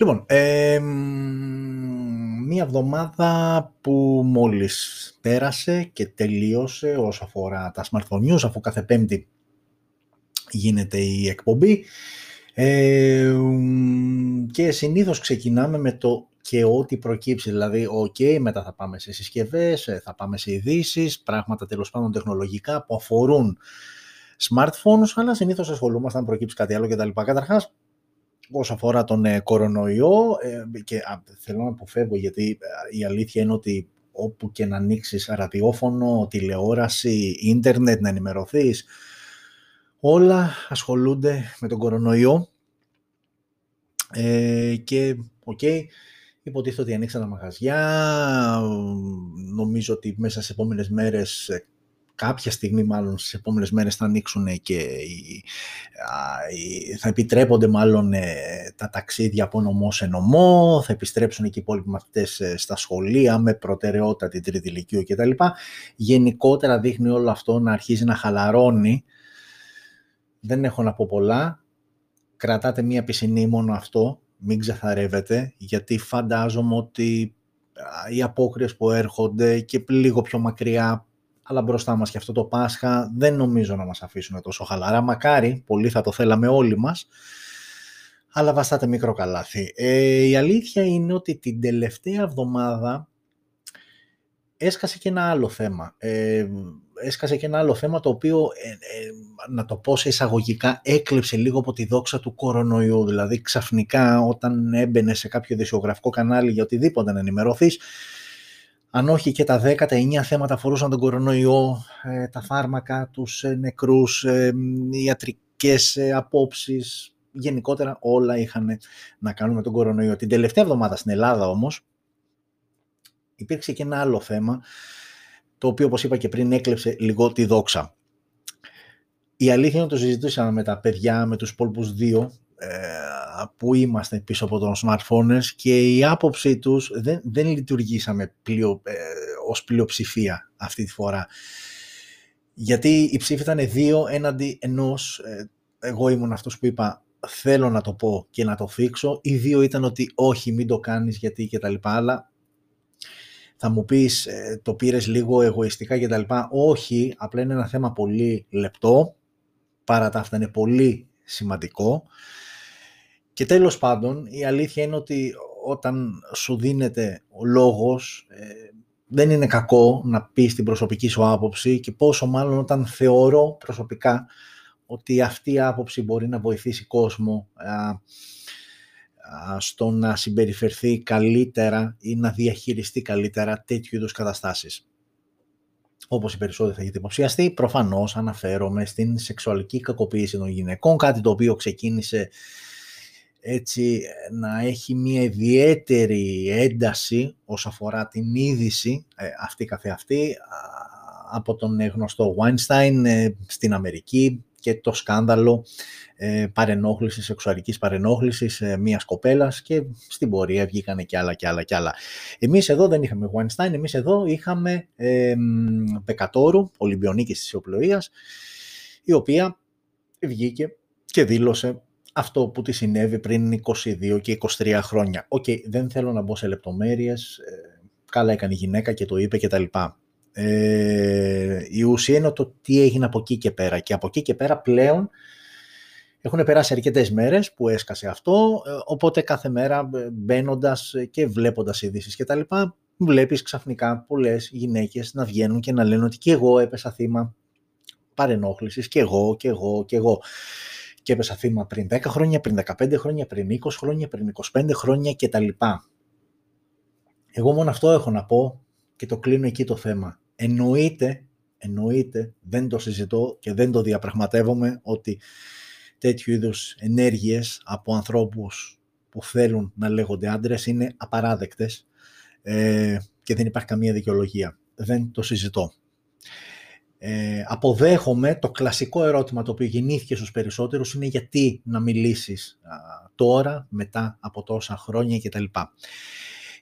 Λοιπόν, ε, μία εβδομάδα που μόλις πέρασε και τελείωσε όσο αφορά τα smartphone news, αφού κάθε πέμπτη γίνεται η εκπομπή. Ε, και συνήθως ξεκινάμε με το και ό,τι προκύψει. Δηλαδή, ok, μετά θα πάμε σε συσκευές, ε, θα πάμε σε ειδήσει, πράγματα τέλος πάντων τεχνολογικά που αφορούν smartphones, αλλά συνήθως ασχολούμαστε αν προκύψει κάτι άλλο κτλ. Καταρχάς, όσο αφορά τον ε, κορονοϊό, ε, και α, θέλω να αποφεύγω γιατί ε, η αλήθεια είναι ότι όπου και να ανοίξεις ραδιόφωνο, τηλεόραση, ίντερνετ, να ενημερωθείς, όλα ασχολούνται με τον κορονοϊό. Ε, και OK, okay, υποτίθεται ότι ανοίξαν τα μαγαζιά, νομίζω ότι μέσα σε επόμενες μέρες κάποια στιγμή μάλλον στις επόμενες μέρες θα ανοίξουν και θα επιτρέπονται μάλλον ε, τα ταξίδια από νομό σε νομό, θα επιστρέψουν και οι υπόλοιποι μαθητές ε, στα σχολεία με προτεραιότητα την τρίτη ηλικίου κτλ. Γενικότερα δείχνει όλο αυτό να αρχίζει να χαλαρώνει. Δεν έχω να πω πολλά. Κρατάτε μία πισινή μόνο αυτό, μην ξεθαρεύετε, γιατί φαντάζομαι ότι οι απόκριες που έρχονται και λίγο πιο μακριά αλλά μπροστά μας και αυτό το Πάσχα δεν νομίζω να μας αφήσουν τόσο χαλαρά. Μακάρι, πολύ θα το θέλαμε όλοι μας, αλλά βαστάτε μικρό καλάθι. Ε, η αλήθεια είναι ότι την τελευταία εβδομάδα έσκασε και ένα άλλο θέμα. Ε, έσκασε και ένα άλλο θέμα το οποίο, ε, ε, να το πω σε εισαγωγικά, έκλειψε λίγο από τη δόξα του κορονοϊού. Δηλαδή ξαφνικά όταν έμπαινε σε κάποιο δισιογραφικό κανάλι για οτιδήποτε να ενημερωθείς, αν όχι και τα 10, τα 9 θέματα αφορούσαν τον κορονοϊό, ε, τα φάρμακα, τους ε, νεκρούς, ε, ιατρικές απόψεις, γενικότερα όλα είχαν να κάνουν με τον κορονοϊό. Την τελευταία εβδομάδα στην Ελλάδα όμως υπήρξε και ένα άλλο θέμα, το οποίο όπως είπα και πριν έκλεψε λίγο τη δόξα. Η αλήθεια είναι ότι το συζητούσαμε με τα παιδιά, με τους πόλπους 2, που είμαστε πίσω από τον smartphone και η άποψή τους δεν, δεν λειτουργήσαμε πλειο, ε, ως πλειοψηφία αυτή τη φορά. Γιατί η ψήφη ήταν δύο έναντι ενός, ε, εγώ ήμουν αυτός που είπα θέλω να το πω και να το θίξω, οι δύο ήταν ότι όχι μην το κάνεις γιατί και τα λοιπά, αλλά θα μου πεις ε, το πήρες λίγο εγωιστικά και τα λοιπά, όχι, απλά είναι ένα θέμα πολύ λεπτό, παρά τα αυτά είναι πολύ σημαντικό και τέλος πάντων, η αλήθεια είναι ότι όταν σου δίνεται ο λόγος, ε, δεν είναι κακό να πεις την προσωπική σου άποψη και πόσο μάλλον όταν θεωρώ προσωπικά ότι αυτή η άποψη μπορεί να βοηθήσει κόσμο στο να συμπεριφερθεί καλύτερα ή να διαχειριστεί καλύτερα τέτοιου είδους καταστάσεις. Όπως οι περισσότεροι θα έχετε υποψιαστεί, προφανώς αναφέρομαι στην σεξουαλική κακοποίηση των γυναικών, κάτι το οποίο ξεκίνησε έτσι να έχει μια ιδιαίτερη ένταση όσο αφορά την είδηση ε, αυτή καθεαυτή από τον γνωστό Weinstein ε, στην Αμερική και το σκάνδαλο ε, παρενόχλησης, σεξουαλικής παρενόχλησης ε, μιας κοπέλας και στην πορεία βγήκανε και άλλα και άλλα και άλλα. Εμείς εδώ δεν είχαμε Weinstein, εμείς εδώ είχαμε ε, Πεκατόρου, Ολυμπιονίκης της Ιωπλοείας, η οποία βγήκε και δήλωσε αυτό που τη συνέβη πριν 22 και 23 χρόνια. OK, okay, δεν θέλω να μπω σε λεπτομέρειες, ε, καλά έκανε η γυναίκα και το είπε και τα λοιπά. Ε, η ουσία είναι το τι έγινε από εκεί και πέρα και από εκεί και πέρα πλέον έχουν περάσει αρκετές μέρες που έσκασε αυτό, ε, οπότε κάθε μέρα ε, μπαίνοντας και βλέποντας ειδήσεις και τα λοιπά, βλέπεις ξαφνικά πολλές γυναίκες να βγαίνουν και να λένε ότι και εγώ έπεσα θύμα παρενόχλησης, και εγώ, και εγώ, και εγώ και έπεσα θύμα πριν 10 χρόνια, πριν 15 χρόνια, πριν 20 χρόνια, πριν 25 χρόνια κτλ. Εγώ μόνο αυτό έχω να πω και το κλείνω εκεί το θέμα. Εννοείται, εννοείται, δεν το συζητώ και δεν το διαπραγματεύομαι ότι τέτοιου είδους ενέργειες από ανθρώπους που θέλουν να λέγονται άντρες είναι απαράδεκτες ε, και δεν υπάρχει καμία δικαιολογία. Δεν το συζητώ ε, αποδέχομαι το κλασικό ερώτημα το οποίο γεννήθηκε στους περισσότερους είναι γιατί να μιλήσεις τώρα, μετά από τόσα χρόνια κτλ.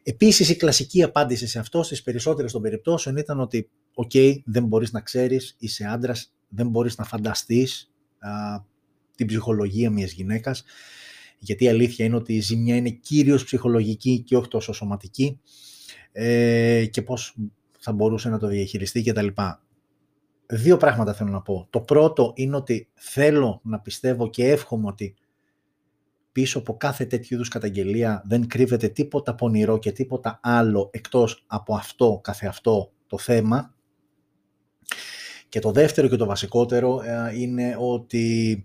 Επίσης η κλασική απάντηση σε αυτό στις περισσότερες των περιπτώσεων ήταν ότι «ΟΚ, δεν μπορείς να ξέρεις, είσαι άντρας, δεν μπορείς να φανταστείς την ψυχολογία μιας γυναίκας, γιατί η αλήθεια είναι ότι η ζημιά είναι κύριος ψυχολογική και όχι τόσο σωματική ε, και πώς θα μπορούσε να το διαχειριστεί κτλ. Δύο πράγματα θέλω να πω. Το πρώτο είναι ότι θέλω να πιστεύω και εύχομαι ότι πίσω από κάθε τέτοιου είδους καταγγελία δεν κρύβεται τίποτα πονηρό και τίποτα άλλο εκτός από αυτό καθεαυτό το θέμα. Και το δεύτερο και το βασικότερο ε, είναι ότι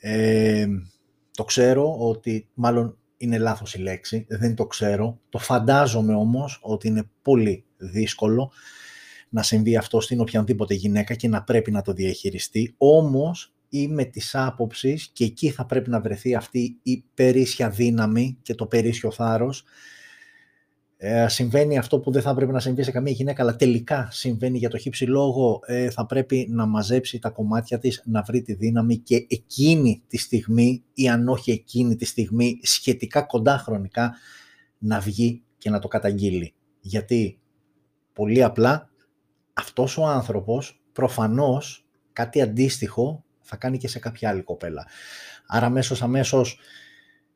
ε, το ξέρω ότι μάλλον είναι λάθος η λέξη, δεν το ξέρω. Το φαντάζομαι όμως ότι είναι πολύ δύσκολο να συμβεί αυτό στην οποιαδήποτε γυναίκα και να πρέπει να το διαχειριστεί. Όμως είμαι της άποψης και εκεί θα πρέπει να βρεθεί αυτή η περίσσια δύναμη και το περίσσιο θάρρος. Ε, συμβαίνει αυτό που δεν θα πρέπει να συμβεί σε καμία γυναίκα, αλλά τελικά συμβαίνει για το χύψη λόγο. Ε, θα πρέπει να μαζέψει τα κομμάτια της, να βρει τη δύναμη και εκείνη τη στιγμή ή αν όχι εκείνη τη στιγμή σχετικά κοντά χρονικά να βγει και να το καταγγείλει. Γιατί πολύ απλά αυτός ο άνθρωπος προφανώς κάτι αντίστοιχο θα κάνει και σε κάποια άλλη κοπέλα. Άρα αμέσως αμέσως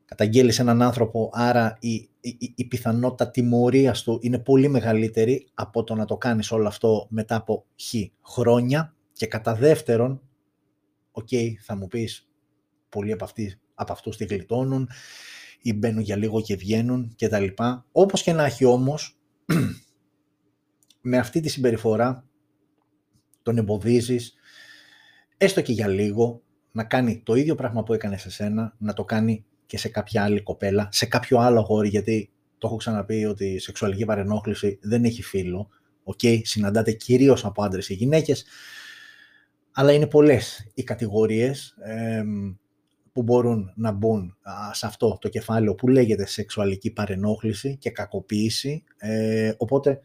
καταγγέλεις έναν άνθρωπο, άρα η, η, η πιθανότητα τιμωρίας του είναι πολύ μεγαλύτερη από το να το κάνεις όλο αυτό μετά από χ χρόνια και κατά δεύτερον, οκ, θα μου πεις, πολλοί από, αυτοί, από αυτούς τη γλιτώνουν ή μπαίνουν για λίγο και βγαίνουν και τα λοιπά. Όπως και να έχει όμως, με αυτή τη συμπεριφορά τον εμποδίζεις έστω και για λίγο, να κάνει το ίδιο πράγμα που έκανε σε σένα, να το κάνει και σε κάποια άλλη κοπέλα, σε κάποιο άλλο αγόρι, γιατί το έχω ξαναπεί ότι η σεξουαλική παρενόχληση δεν έχει φίλο, okay, συναντάτε κυρίως από άντρες ή γυναίκες, αλλά είναι πολλές οι κατηγορίες που μπορούν να μπουν σε αυτό το κεφάλαιο που λέγεται σεξουαλική παρενόχληση και κακοποίηση, ε, οπότε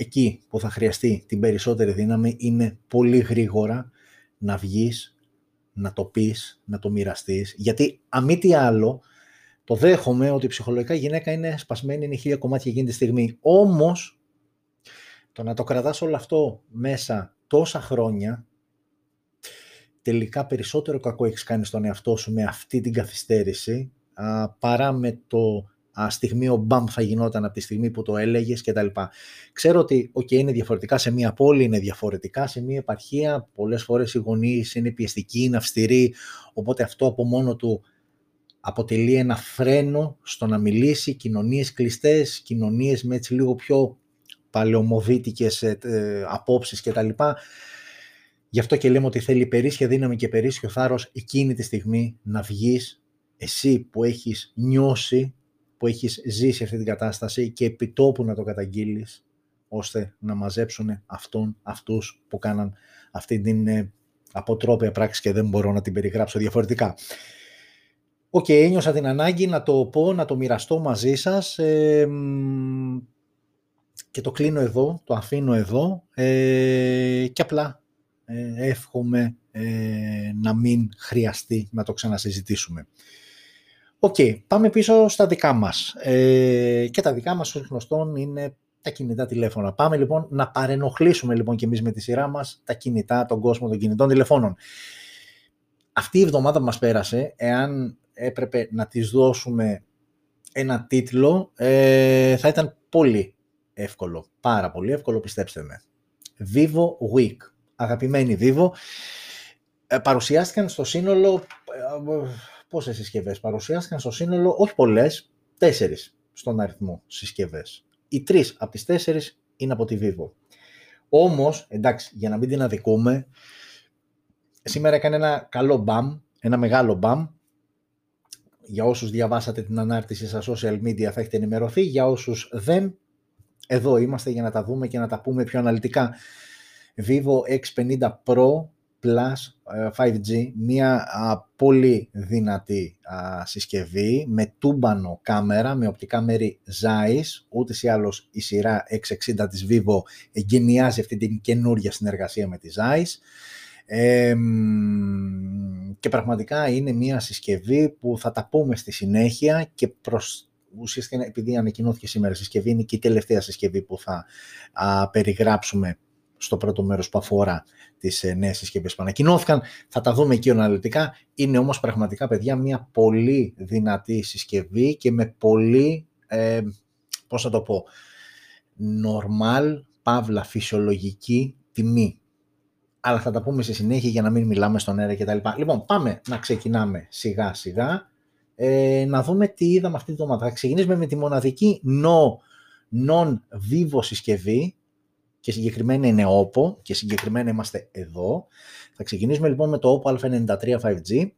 εκεί που θα χρειαστεί την περισσότερη δύναμη είναι πολύ γρήγορα να βγεις, να το πεις, να το μοιραστείς. γιατί αμή τι άλλο το δέχομαι ότι ψυχολογικά η γυναίκα είναι σπασμένη, είναι χίλια κομμάτια εκείνη τη στιγμή. Όμως, το να το κρατάς όλο αυτό μέσα τόσα χρόνια, τελικά περισσότερο κακό έχεις κάνει στον εαυτό σου με αυτή την καθυστέρηση, παρά με το στιγμή ο μπαμ θα γινόταν από τη στιγμή που το έλεγες κτλ. Ξέρω ότι okay, είναι διαφορετικά σε μία πόλη, είναι διαφορετικά σε μία επαρχία. Πολλές φορές οι γονείς είναι πιεστικοί, είναι αυστηροί. Οπότε αυτό από μόνο του αποτελεί ένα φρένο στο να μιλήσει κοινωνίες κλειστές, κοινωνίες με έτσι λίγο πιο παλαιομοδίτικες ε, ε, απόψεις κτλ. Γι' αυτό και λέμε ότι θέλει περίσσια δύναμη και περίσσιο θάρρος εκείνη τη στιγμή να βγεις εσύ που έχεις νιώσει που έχεις ζήσει αυτή την κατάσταση και επιτόπου να το καταγγείλεις ώστε να μαζέψουν αυτόν, αυτούς που κάναν αυτή την ε, αποτρόπια πράξη και δεν μπορώ να την περιγράψω διαφορετικά. OK, okay, ένιωσα την ανάγκη να το πω, να το μοιραστώ μαζί σας ε, και το κλείνω εδώ, το αφήνω εδώ ε, και απλά ε, εύχομαι ε, να μην χρειαστεί να το ξανασυζητήσουμε. Οκ, πάμε πίσω στα δικά μας. Ε, και τα δικά μας, ως γνωστόν, είναι τα κινητά τηλέφωνα. Πάμε λοιπόν να παρενοχλήσουμε λοιπόν και εμείς με τη σειρά μας τα κινητά, τον κόσμο των κινητών τηλεφώνων. Αυτή η εβδομάδα που μας πέρασε, εάν έπρεπε να τις δώσουμε ένα τίτλο, ε, θα ήταν πολύ εύκολο. Πάρα πολύ εύκολο, πιστέψτε με. Vivo Week. Αγαπημένη Vivo. Ε, παρουσιάστηκαν στο σύνολο ε, πόσες συσκευές παρουσιάστηκαν στο σύνολο, όχι πολλές, τέσσερις στον αριθμό συσκευές. Οι τρεις από τις τέσσερις είναι από τη Vivo. Όμως, εντάξει, για να μην την αδικούμε, σήμερα έκανε ένα καλό μπαμ, ένα μεγάλο μπαμ. Για όσους διαβάσατε την ανάρτηση στα social media θα έχετε ενημερωθεί. Για όσους δεν, εδώ είμαστε για να τα δούμε και να τα πούμε πιο αναλυτικά. Vivo X50 Pro Plus 5G, ε, μια πολύ δυνατή συσκευή με τούμπανο κάμερα, με οπτικά μέρη Zeiss, ούτε ή άλλως η σειρά X60 της Vivo εγκαινιάζει αυτή την καινούρια συνεργασία με τη Zeiss. και πραγματικά είναι μια συσκευή που θα τα πούμε στη συνέχεια και προς ουσιαστικά επειδή ανακοινώθηκε σήμερα η συσκευή είναι και η τελευταία συσκευή που θα περιγράψουμε στο πρώτο μέρος που αφορά τις ε, νέες συσκευές που ανακοινώθηκαν. Θα τα δούμε εκεί αναλυτικά. Είναι όμως πραγματικά, παιδιά, μια πολύ δυνατή συσκευή και με πολύ, ε, πώς θα το πω, normal, παύλα, φυσιολογική τιμή. Αλλά θα τα πούμε στη συνέχεια για να μην μιλάμε στον αέρα κτλ. Λοιπόν, πάμε να ξεκινάμε σιγά σιγά. Ε, να δούμε τι είδαμε αυτή τη βδομάδα. Θα ξεκινήσουμε με τη μοναδική no, non-vivo συσκευή και συγκεκριμένα είναι OPPO και συγκεκριμένα είμαστε εδώ. Θα ξεκινήσουμε λοιπόν με το OPPO A93 5G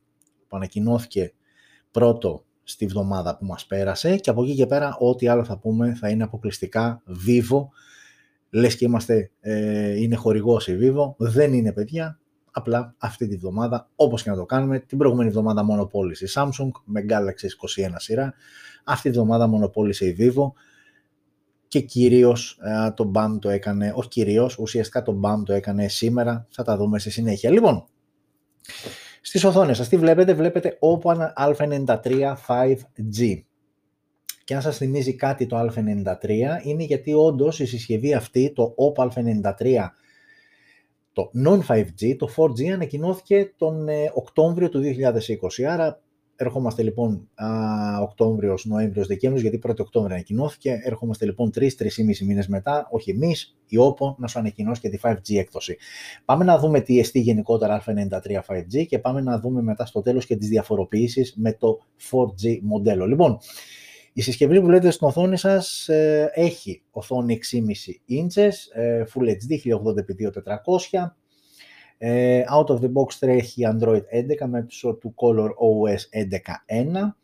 που ανακοινώθηκε πρώτο στη βδομάδα που μας πέρασε και από εκεί και πέρα ό,τι άλλο θα πούμε θα είναι αποκλειστικά Vivo. Λες και είμαστε, ε, είναι χορηγός η Vivo, δεν είναι παιδιά, απλά αυτή τη βδομάδα όπως και να το κάνουμε. Την προηγούμενη βδομάδα μονοπόλησε η Samsung με Galaxy 21 σειρά, αυτή τη βδομάδα μονοπόλησε η Vivo και κυρίως ε, το BAM το έκανε, όχι κυρίως, ουσιαστικά το BAM το έκανε σήμερα, θα τα δούμε στη συνέχεια. Λοιπόν, στις οθόνες σας τι βλέπετε, βλέπετε Oppo A93 5G. Και αν σας θυμίζει κάτι το A93 είναι γιατί όντως η συσκευή αυτή, το Oppo A93 το non-5G, το 4G ανακοινώθηκε τον ε, Οκτώβριο του 2020, άρα Ερχόμαστε λοιπόν Οκτώβριος, Νοέμβριος, Δεκέμβριος, γιατί 1η Οκτώβριο ανακοινώθηκε. Ερχόμαστε λοιπόν 3-3,5 μήνες μετά, όχι εμείς, η OPPO να σου ανακοινώσει και τη 5G έκδοση. Πάμε να δούμε τι εστί γενικότερα Α93 5G και πάμε να δούμε μετά στο τέλος και τις διαφοροποιήσεις με το 4G μοντέλο. Λοιπόν, η συσκευή που βλέπετε στην οθόνη σας ε, έχει οθόνη 6,5 inches, ε, Full HD 1080x2400, ε, out of the box τρέχει Android 11 μέσω του Color OS 11.1.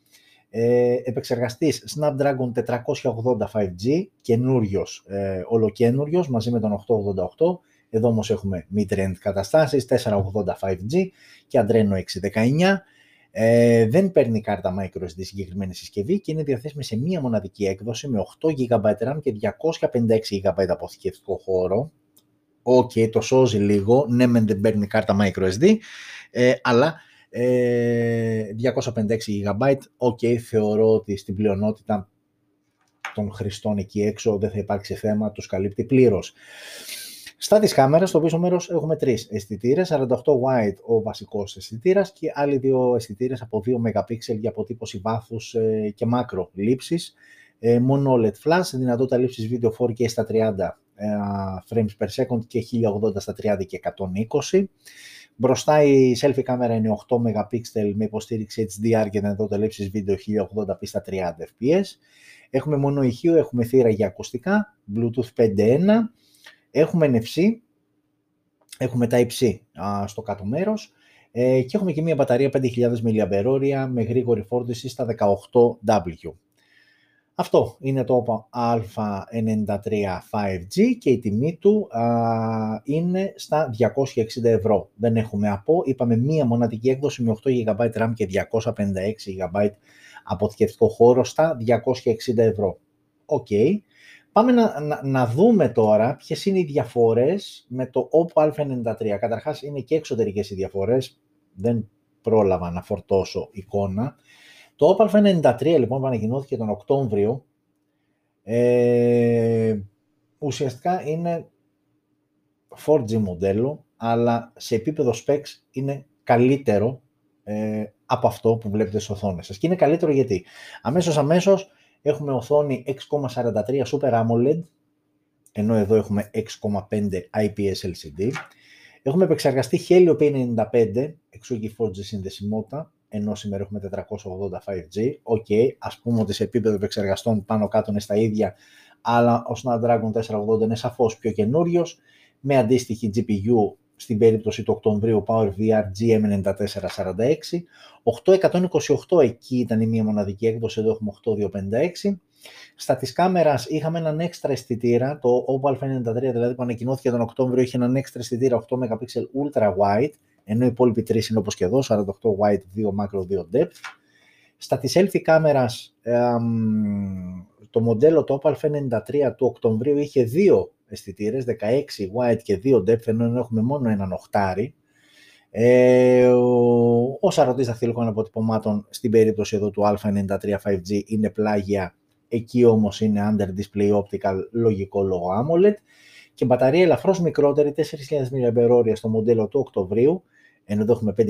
Ε, επεξεργαστής Snapdragon 480 5G, καινούριος, ε, ολοκένουριος, μαζί με τον 888. Εδώ όμως έχουμε mid-range καταστάσεις, 480 5G και Adreno 619. Ε, δεν παίρνει κάρτα microSD συγκεκριμένη συσκευή και είναι διαθέσιμη σε μία μοναδική έκδοση με 8 GB RAM και 256 GB αποθηκευτικό χώρο OK, okay, το σώζει λίγο, ναι μεν δεν παίρνει κάρτα microSD, ε, αλλά ε, 256 GB, OK, okay, θεωρώ ότι στην πλειονότητα των χρηστών εκεί έξω δεν θα υπάρξει θέμα, τους καλύπτει πλήρως. Στα της κάμερας, στο πίσω μέρος έχουμε τρεις αισθητήρες, 48 wide ο βασικός αισθητήρας και άλλοι δύο αισθητήρες από 2 MP για αποτύπωση βάθους ε, και μάκρο λήψης. Ε, μόνο OLED flash, δυνατότητα λήψης βίντεο 4K στα 30 ε, frames per second και 1080 στα 30 και 120. Μπροστά η selfie κάμερα είναι 8 MP με υποστήριξη HDR και δυνατότητα λήψης βίντεο 1080p στα 30 fps. Έχουμε μόνο ηχείο, έχουμε θύρα για ακουστικά, Bluetooth 5.1, έχουμε NFC, έχουμε τα υψί στο κάτω μέρος ε, και έχουμε και μια μπαταρία 5.000 mAh με γρήγορη φόρτιση στα 18W. Αυτό είναι το Α93 5G και η τιμή του είναι στα 260 ευρώ. Δεν έχουμε από, είπαμε μία μοναδική έκδοση με 8 GB RAM και 256 GB αποθηκευτικό χώρο στα 260 ευρώ. Οκ. Πάμε να, να, δούμε τώρα ποιες είναι οι διαφορές με το Oppo A93. Καταρχάς είναι και εξωτερικές οι διαφορές, δεν πρόλαβα να φορτώσω εικόνα. Το Oppo A93 λοιπόν που ανακοινώθηκε τον Οκτώβριο ε, ουσιαστικά είναι 4G μοντέλο αλλά σε επίπεδο specs είναι καλύτερο ε, από αυτό που βλέπετε στις οθόνες σας. Και είναι καλύτερο γιατί; Αμέσως αμέσως έχουμε οθόνη 6,43 Super AMOLED ενώ εδώ έχουμε 6,5 IPS LCD. Έχουμε επεξεργαστεί Helio P95, εξού και 4G συνδεσιμότητα, ενώ σήμερα έχουμε 480 5G. OK, okay, ας πούμε ότι σε επίπεδο επεξεργαστών πάνω κάτω είναι στα ίδια, αλλά ο Snapdragon 480 είναι σαφώς πιο καινούριος, με αντίστοιχη GPU στην περίπτωση του Οκτωβρίου PowerVR GM9446. 828 εκεί ήταν η μία μοναδική έκδοση, εδώ έχουμε 8256. Στα της κάμερας είχαμε έναν έξτρα αισθητήρα, το Oppo A93 δηλαδή που ανακοινώθηκε τον Οκτώβριο είχε έναν έξτρα αισθητήρα 8 MP Ultra Wide ενώ οι υπόλοιποι τρεις είναι όπως και εδώ, 48 wide, 2 macro, 2 depth. Στα της selfie κάμερας, το μοντέλο το Opal F93 του Οκτωβρίου είχε δύο αισθητήρες, 16 wide και 2 depth, ενώ έχουμε μόνο έναν οχτάρι. Ε, ο σαρωτής δαχτυλικών αποτυπωμάτων στην περίπτωση εδώ του Α93 5G είναι πλάγια, εκεί όμως είναι under display optical λογικό λόγο AMOLED και μπαταρία ελαφρώς μικρότερη 4.000 mAh στο μοντέλο του Οκτωβρίου, ενώ εδώ έχουμε 5.000,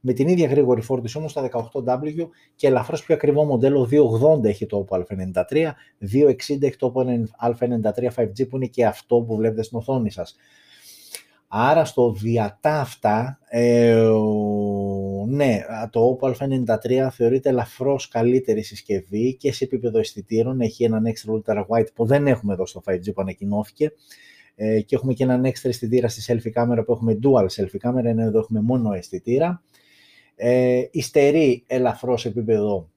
με την ίδια γρήγορη φόρτιση όμως στα 18W και ελαφρώς πιο ακριβό μοντέλο 280 έχει το Oppo Α93, 260 έχει το Oppo Α93 5G που είναι και αυτό που βλέπετε στην οθόνη σας. Άρα στο διατάφτα, ε, ναι, το Oppo Α93 θεωρείται ελαφρώς καλύτερη συσκευή και σε επίπεδο αισθητήρων. Έχει έναν extra ultra wide που δεν έχουμε εδώ στο 5G που ανακοινώθηκε ε, και έχουμε και έναν extra αισθητήρα στη selfie κάμερα που έχουμε dual selfie κάμερα ενώ εδώ έχουμε μόνο αισθητήρα. Ε, υστερεί ελαφρώς επίπεδο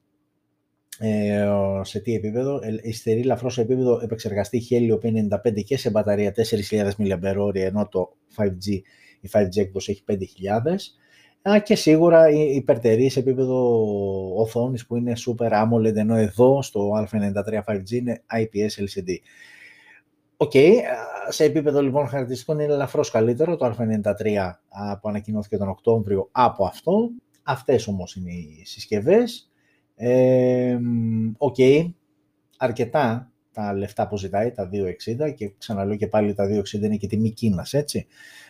ε, σε τι επίπεδο, υστερεί ελαφρώς σε επίπεδο επεξεργαστή Helio P95 και σε μπαταρία 4.000 mAh ενώ το 5G, η 5G έκδοση έχει 5.000 και σίγουρα υπερτερεί σε επίπεδο οθόνης που είναι Super AMOLED ενώ εδώ στο Α93 5G είναι IPS LCD. OK, okay, σε επίπεδο λοιπόν χαρακτηριστικών είναι ελαφρώς καλύτερο το Α93 που ανακοινώθηκε τον Οκτώβριο από αυτό. Αυτές όμως είναι οι συσκευές. Οκ, ε, αρκετά τα λεφτά που ζητάει, τα 2,60 και ξαναλέω και πάλι τα 2,60 είναι και τιμή Κίνας, έτσι.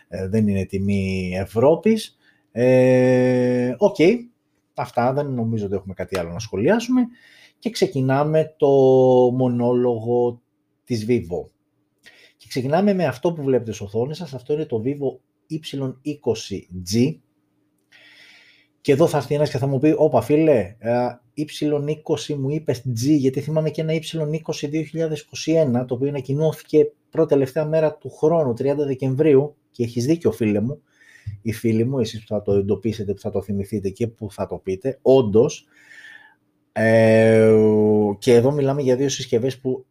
Ε, δεν είναι τιμή Ευρώπης. Ε, οκ, ε, αυτά δεν νομίζω ότι έχουμε κάτι άλλο να σχολιάσουμε και ξεκινάμε το μονόλογο της Vivo. Και ξεκινάμε με αυτό που βλέπετε στο οθόνη σας, αυτό είναι το Vivo Y20G. Και εδώ θα έρθει ένας και θα μου πει, όπα φίλε, Y20 μου είπες G, γιατί θυμάμαι και ένα Y20 2021, το οποίο ανακοινώθηκε πρώτη τελευταία μέρα του χρόνου, 30 Δεκεμβρίου, και έχεις δίκιο φίλε μου, ή φίλοι μου, εσείς που θα το εντοπίσετε, που θα το θυμηθείτε και που θα το πείτε, όντως, ε, και εδώ μιλάμε για δύο συσκευές που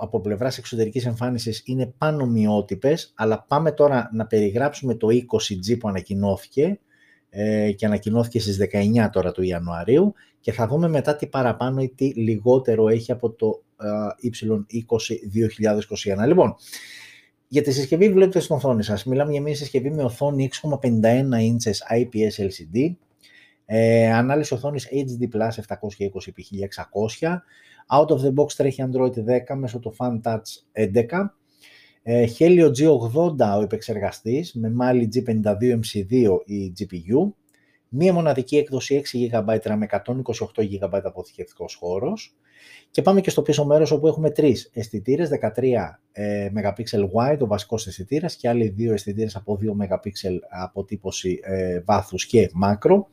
από πλευράς εξωτερικής εμφάνισης είναι πανομοιότυπες, αλλά πάμε τώρα να περιγράψουμε το 20G που ανακοινώθηκε ε, και ανακοινώθηκε στις 19 τώρα του Ιανουαρίου και θα δούμε μετά τι παραπάνω ή τι λιγότερο έχει από το Y20 2021. Λοιπόν, για τη συσκευή βλέπετε στην οθόνη σας. Μιλάμε για μια συσκευή με οθόνη 6,51 inches IPS LCD, ες, ανάλυση οθόνης HD Plus 720x1600, out of the box τρέχει Android 10 μέσω του FunTouch 11, ε, Helio G80 ο επεξεργαστής με Mali G52 MC2 η GPU, μία μοναδική έκδοση 6 GB με 128 GB αποθηκευτικός χώρος. Και πάμε και στο πίσω μέρος όπου έχουμε τρεις αισθητήρες, 13 ε, MP wide ο βασικός αισθητήρας και άλλοι δύο αισθητήρες από 2 MP αποτύπωση ε, βάθους και μάκρο.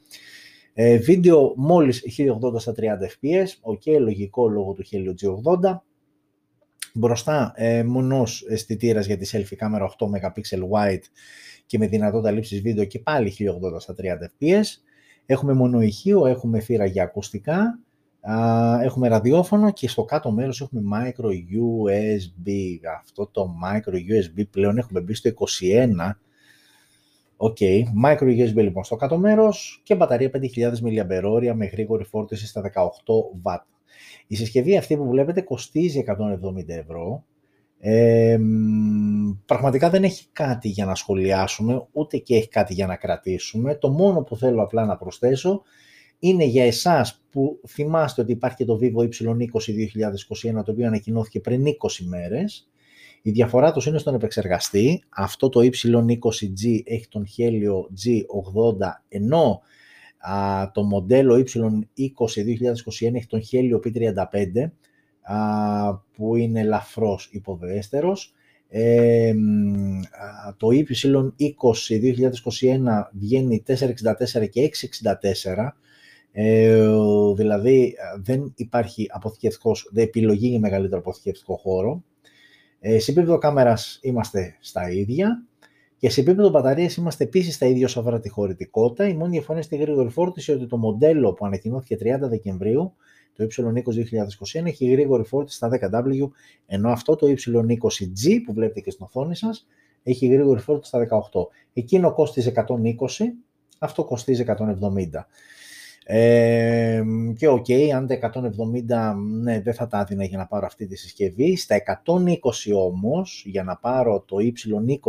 Ε, βίντεο μόλις 1080 στα 30 fps, ok, λογικό λόγω του Helio G80. Μπροστά ε, μονός αισθητήρας για τη selfie κάμερα 8 MP wide και με δυνατότητα λήψης βίντεο και πάλι 1080 στα 30 fps. Έχουμε μόνο ηχείο, έχουμε θύρα για ακουστικά, έχουμε ραδιόφωνο και στο κάτω μέρος έχουμε micro USB. Αυτό το micro USB πλέον έχουμε μπει στο 21. OK, okay. micro USB λοιπόν στο κάτω μέρος και μπαταρία 5.000 mAh με γρήγορη φόρτιση στα 18W. Η συσκευή αυτή που βλέπετε κοστίζει 170 ευρώ. Ε, πραγματικά δεν έχει κάτι για να σχολιάσουμε, ούτε και έχει κάτι για να κρατήσουμε. Το μόνο που θέλω απλά να προσθέσω είναι για εσάς που θυμάστε ότι υπάρχει και το Vivo Y20 2021, το οποίο ανακοινώθηκε πριν 20 μέρες. Η διαφορά τους είναι στον επεξεργαστή. Αυτό το Y20G έχει τον Helio G80, ενώ Α, το μοντέλο Y20 2021 έχει τον Helio P35 α, που είναι ελαφρώς υποδέστερος. Ε, το Y20 2021 βγαίνει 464 και 664 ε, δηλαδή δεν υπάρχει αποθηκευτικός, δεν επιλογή για μεγαλύτερο αποθηκευτικό χώρο. Ε, σε επίπεδο κάμερας είμαστε στα ίδια. Και σε επίπεδο μπαταρίας είμαστε επίσης στα ίδια όσο αφορά τη χωρητικότητα. Η μόνη διαφορά στη γρήγορη φόρτιση ότι το μοντέλο που ανακοινώθηκε 30 Δεκεμβρίου, το Y20 2021, έχει γρήγορη φόρτιση στα 10W, ενώ αυτό το Y20G που βλέπετε και στην οθόνη σας έχει γρήγορη φόρτιση στα 18. Εκείνο κόστιζε 120, αυτό κοστίζει 170. Ε, και OK, okay, αν τα 170 ναι, δεν θα τα έδινα για να πάρω αυτή τη συσκευή. Στα 120 όμως, για να πάρω το Y20 2021,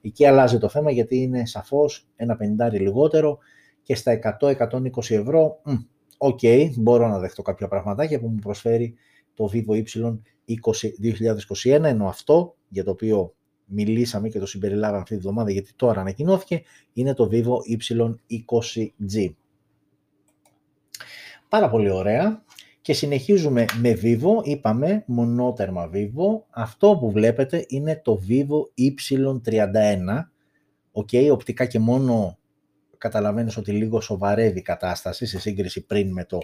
εκεί αλλάζει το θέμα γιατί είναι σαφώς ένα πεντάρι λιγότερο και στα 100-120 ευρώ, OK, okay, μπορώ να δεχτώ κάποια πραγματάκια που μου προσφέρει το Vivo Y 2021, ενώ αυτό για το οποίο μιλήσαμε και το συμπεριλάβαμε αυτή τη βδομάδα γιατί τώρα ανακοινώθηκε, είναι το Vivo Y20G. Πάρα πολύ ωραία. Και συνεχίζουμε με Vivo, είπαμε μονότερμα Vivo. Αυτό που βλέπετε είναι το Vivo Y31. OK, okay, οπτικά και μόνο καταλαβαίνεις ότι λίγο σοβαρεύει η κατάσταση σε σύγκριση πριν με, το,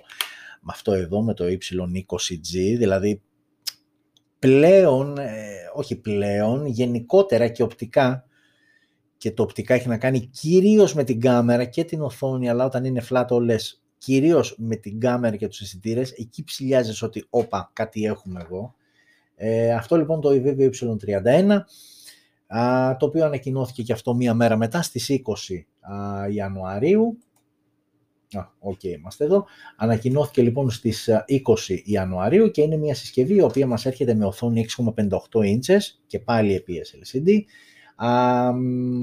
με αυτό εδώ, με το Y20G, δηλαδή πλέον, ε, όχι πλέον, γενικότερα και οπτικά, και το οπτικά έχει να κάνει κυρίως με την κάμερα και την οθόνη, αλλά όταν είναι flat όλες, κυρίως με την κάμερα και τους αισθητήρες, εκεί ψηλιάζεις ότι όπα, κάτι έχουμε εδώ. Ε, αυτό λοιπόν το Vivo Y31, το οποίο ανακοινώθηκε και αυτό μία μέρα μετά, στις 20 Ιανουαρίου. OK, okay, είμαστε εδώ. Ανακοινώθηκε λοιπόν στις 20 Ιανουαρίου και είναι μια συσκευή η οποία μας έρχεται με οθόνη 6,58 inches και πάλι IPS LCD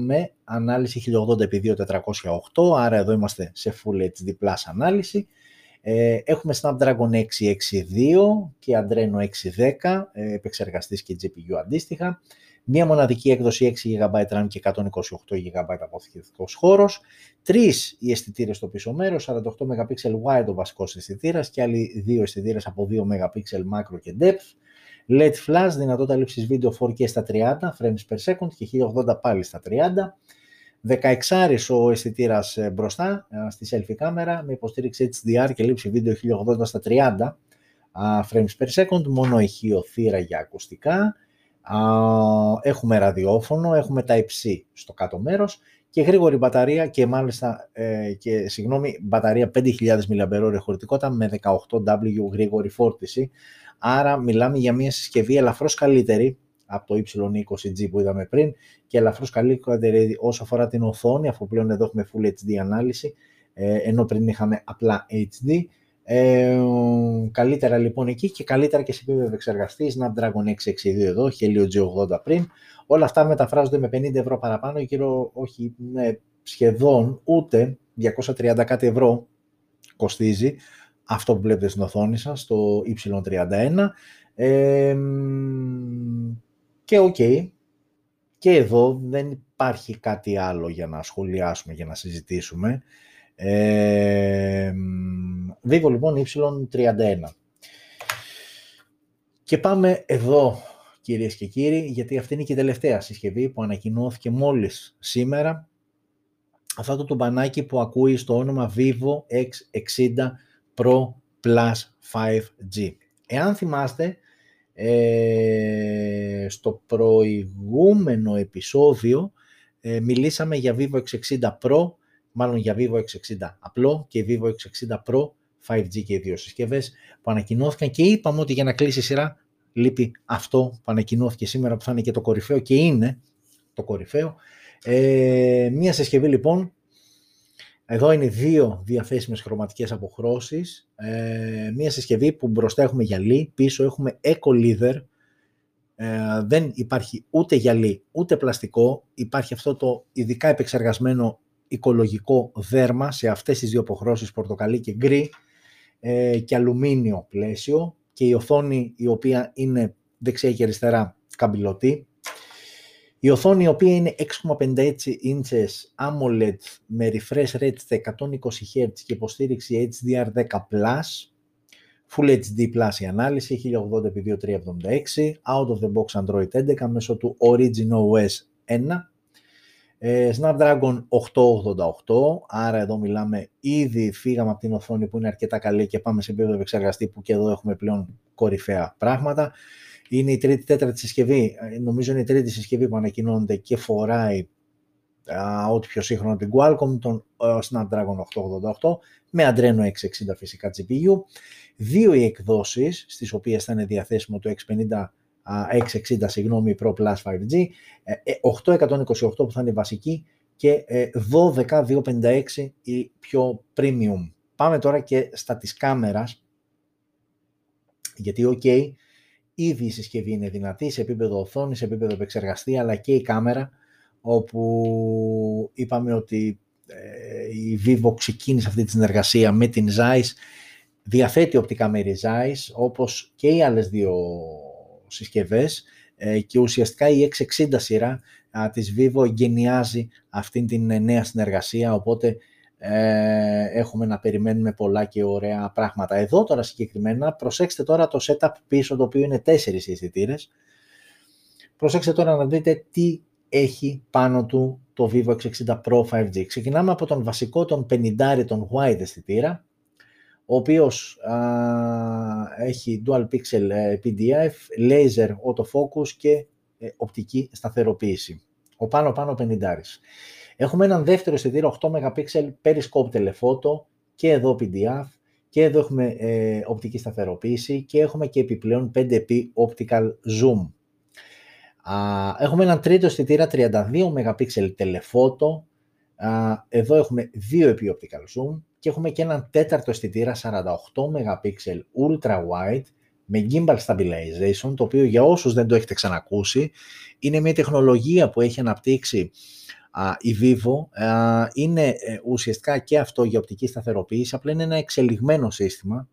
με ανάλυση 1080x2408, άρα εδώ είμαστε σε Full HD Plus ανάλυση. Ε, έχουμε Snapdragon 662 και Adreno 610, ε, επεξεργαστής και GPU αντίστοιχα. Μία μοναδική έκδοση 6 GB RAM και 128 GB αποθηκευτικός χώρος. Τρεις οι αισθητήρες στο πίσω μέρος, 48 MP wide ο βασικός αισθητήρας και άλλοι δύο αισθητήρες από 2 MP macro και depth. LED flash, δυνατότητα λήψης βίντεο 4K στα 30 frames per second και 1080 πάλι στα 30. 16 ο αισθητήρας ε, μπροστά ε, στη selfie κάμερα με υποστήριξη HDR και λήψη βίντεο 1080 στα 30 frames per second, μόνο ηχείο θύρα για ακουστικά έχουμε ραδιόφωνο, έχουμε τα υψί στο κάτω μέρος και γρήγορη μπαταρία και μάλιστα ε, και, συγγνώμη, μπαταρία 5.000 mAh χωρητικότητα με 18W γρήγορη φόρτιση. Άρα μιλάμε για μια συσκευή ελαφρώς καλύτερη από το Y20G που είδαμε πριν και ελαφρώς καλύτερη όσο αφορά την οθόνη, αφού πλέον εδώ έχουμε Full HD ανάλυση, ε, ενώ πριν είχαμε απλά HD ε, καλύτερα λοιπόν εκεί και καλύτερα και σε επίπεδο επεξεργαστή, Snapdragon 662 εδώ, Helio G80 πριν. Όλα αυτά μεταφράζονται με 50 ευρώ παραπάνω, γύρω όχι ναι, σχεδόν ούτε 230 κάτι ευρώ κοστίζει αυτό που βλέπετε στην οθόνη σας, το Y31. Ε, και OK, okay, και εδώ δεν υπάρχει κάτι άλλο για να σχολιάσουμε, για να συζητήσουμε. Ε, Vivo λοιπόν Y31. Και πάμε εδώ κυρίες και κύριοι, γιατί αυτή είναι και η τελευταία συσκευή που ανακοινώθηκε μόλις σήμερα. Αυτό το τουμπανάκι που ακούει στο όνομα Vivo X60 Pro Plus 5G. Εάν θυμάστε, ε, στο προηγούμενο επεισόδιο ε, μιλήσαμε για Vivo X60 Pro μάλλον για Vivo X60 απλό και Vivo X60 Pro 5G και οι δύο συσκευές που ανακοινώθηκαν και είπαμε ότι για να κλείσει η σειρά λείπει αυτό που ανακοινώθηκε σήμερα που θα είναι και το κορυφαίο και είναι το κορυφαίο. Ε, μία συσκευή λοιπόν, εδώ είναι δύο διαθέσιμες χρωματικές αποχρώσεις, ε, μία συσκευή που μπροστά έχουμε γυαλί, πίσω έχουμε Eco Leather, ε, δεν υπάρχει ούτε γυαλί ούτε πλαστικό, υπάρχει αυτό το ειδικά επεξεργασμένο οικολογικό δέρμα σε αυτές τις δύο αποχρώσεις πορτοκαλί και γκρι ε, και αλουμίνιο πλαίσιο και η οθόνη η οποία είναι δεξιά και αριστερά καμπυλωτή. Η οθόνη η οποία είναι 6,56 inches AMOLED με refresh rate στα 120 Hz και υποστήριξη HDR10+, Full HD Plus η ανάλυση, 1080x2376, out of the box Android 11 μέσω του Origin OS 1, ε, Snapdragon 888, άρα εδώ μιλάμε ήδη φύγαμε από την οθόνη που είναι αρκετά καλή και πάμε σε επίπεδο επεξεργαστή που και εδώ έχουμε πλέον κορυφαία πράγματα. Είναι η τρίτη, τέταρτη συσκευή, ε, νομίζω είναι η τρίτη συσκευή που ανακοινώνεται και φοράει ό,τι πιο σύγχρονο την Qualcomm, τον uh, Snapdragon 888 με Adreno 660 φυσικά GPU. Δύο οι εκδόσεις στις οποίες θα είναι διαθέσιμο το X50 660 συγγνώμη Pro Plus 5G, 828 που θα είναι η βασική και 12256 ε, η πιο premium. Πάμε τώρα και στα της κάμερας, γιατί ok, ήδη η συσκευή είναι δυνατή σε επίπεδο οθόνης, σε επίπεδο επεξεργαστή, αλλά και η κάμερα, όπου είπαμε ότι ε, η Vivo ξεκίνησε αυτή τη συνεργασία με την Zeiss, διαθέτει οπτικά μέρη Zeiss, όπως και οι άλλες δύο συσκευές ε, και ουσιαστικά η 660 σειρά της Vivo εγκαινιάζει αυτήν την νέα συνεργασία, οπότε ε, έχουμε να περιμένουμε πολλά και ωραία πράγματα. Εδώ τώρα συγκεκριμένα, προσέξτε τώρα το setup πίσω, το οποίο είναι τέσσερις αισθητήρε. Προσέξτε τώρα να δείτε τι έχει πάνω του το Vivo X60 Pro 5G. Ξεκινάμε από τον βασικό, τον 50 τον wide αισθητήρα, ο οποίος α, έχει dual pixel ε, PDF, laser autofocus και ε, οπτική σταθεροποίηση. Ο πάνω πάνω 50. Έχουμε έναν δεύτερο αισθητήρα 8 MP periscope telephoto και εδώ PDF και εδώ έχουμε ε, οπτική σταθεροποίηση και έχουμε και επιπλέον 5p optical zoom. Α, έχουμε έναν τρίτο αισθητήρα 32 MP telephoto, α, εδώ έχουμε 2 επί optical zoom και έχουμε και έναν τέταρτο αισθητήρα 48 MP ultra wide με gimbal stabilization, το οποίο για όσους δεν το έχετε ξανακούσει, είναι μια τεχνολογία που έχει αναπτύξει η Vivo. Είναι ε, ουσιαστικά και αυτό για οπτική σταθεροποίηση, απλά είναι ένα εξελιγμένο σύστημα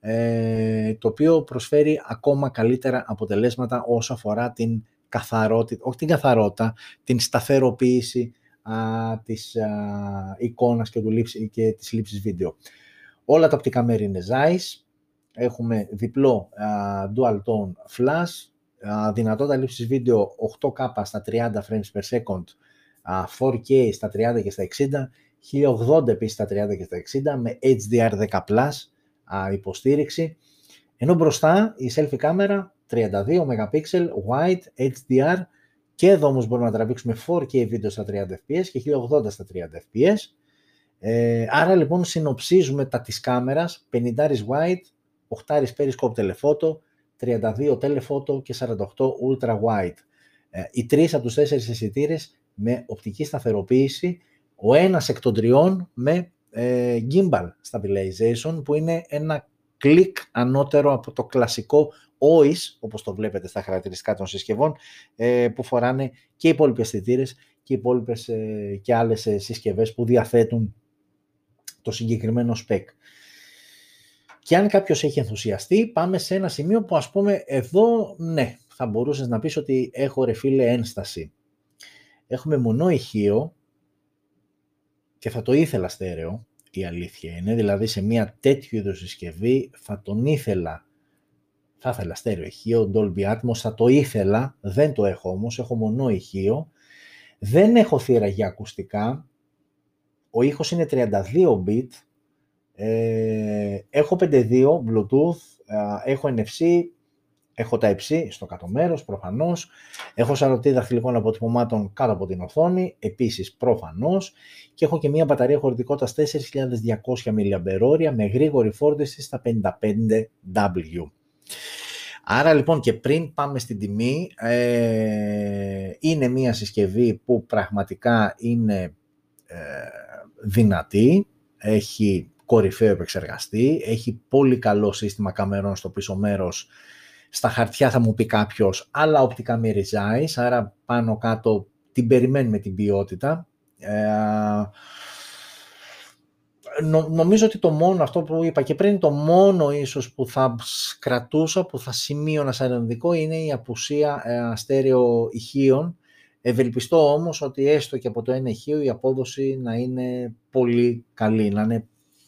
ε, το οποίο προσφέρει ακόμα καλύτερα αποτελέσματα όσο αφορά την καθαρότητα, όχι την καθαρότητα, την σταθεροποίηση α, της α, εικόνας και, του λήψη, και της λήψης βίντεο. Όλα τα οπτικά μέρη είναι Zeiss, έχουμε διπλό α, dual tone flash, α, δυνατότητα λήψης βίντεο 8K στα 30 frames per second 4K στα 30 και στα 60, 1080 επίσης στα 30 και στα 60 με HDR10+, υποστήριξη. Ενώ μπροστά η selfie κάμερα 32 MP wide HDR και εδώ όμως μπορούμε να τραβήξουμε 4K βίντεο στα 30 fps και 1080 στα 30 fps. Ε, άρα λοιπόν συνοψίζουμε τα της κάμερας 50 wide, 8 periscope telephoto, 32 telephoto και 48 ultra wide. Ε, οι τρεις από τους τέσσερις αισθητήρες με οπτική σταθεροποίηση, ο ένας εκ των τριών με ε, gimbal stabilization που είναι ένα κλικ ανώτερο από το κλασικό OIS, όπως το βλέπετε στα χαρακτηριστικά των συσκευών, ε, που φοράνε και οι υπόλοιποι αισθητήρες και οι υπόλοιπες ε, και άλλες ε, συσκευές που διαθέτουν το συγκεκριμένο spec. Και αν κάποιος έχει ενθουσιαστεί, πάμε σε ένα σημείο που ας πούμε εδώ, ναι, θα μπορούσες να πεις ότι έχω ρε φίλε ένσταση έχουμε μονό ηχείο και θα το ήθελα στέρεο, η αλήθεια είναι, δηλαδή σε μια τέτοιου είδους συσκευή θα τον ήθελα, θα ήθελα στέρεο ηχείο, Dolby Atmos, θα το ήθελα, δεν το έχω όμως, έχω μονό ηχείο, δεν έχω θύρα για ακουστικά, ο ήχος είναι 32 bit, ε, έχω 5.2 Bluetooth, ε, έχω NFC, Έχω τα υψί στο κάτω μέρος, προφανώς. Έχω σαρωτή δαχτυλικών αποτυπωμάτων κάτω από την οθόνη, επίσης προφανώς. Και έχω και μια μπαταρία χωρητικότητας 4.200 mAh με γρήγορη φόρτιση στα 55W. Άρα λοιπόν και πριν πάμε στην τιμή, ε, είναι μια συσκευή που πραγματικά είναι ε, δυνατή, έχει κορυφαίο επεξεργαστή, έχει πολύ καλό σύστημα καμερών στο πίσω μέρος στα χαρτιά θα μου πει κάποιος, αλλά οπτικά με άρα πάνω κάτω την περιμένουμε την ποιότητα. Ε, νομίζω ότι το μόνο αυτό που είπα και πριν, το μόνο ίσως που θα κρατούσα, που θα σημείωνα σαν ενδικό είναι η απουσία ε, αστέρεο ηχείων. Ευελπιστώ όμως ότι έστω και από το ένα ηχείο η απόδοση να είναι πολύ καλή, να είναι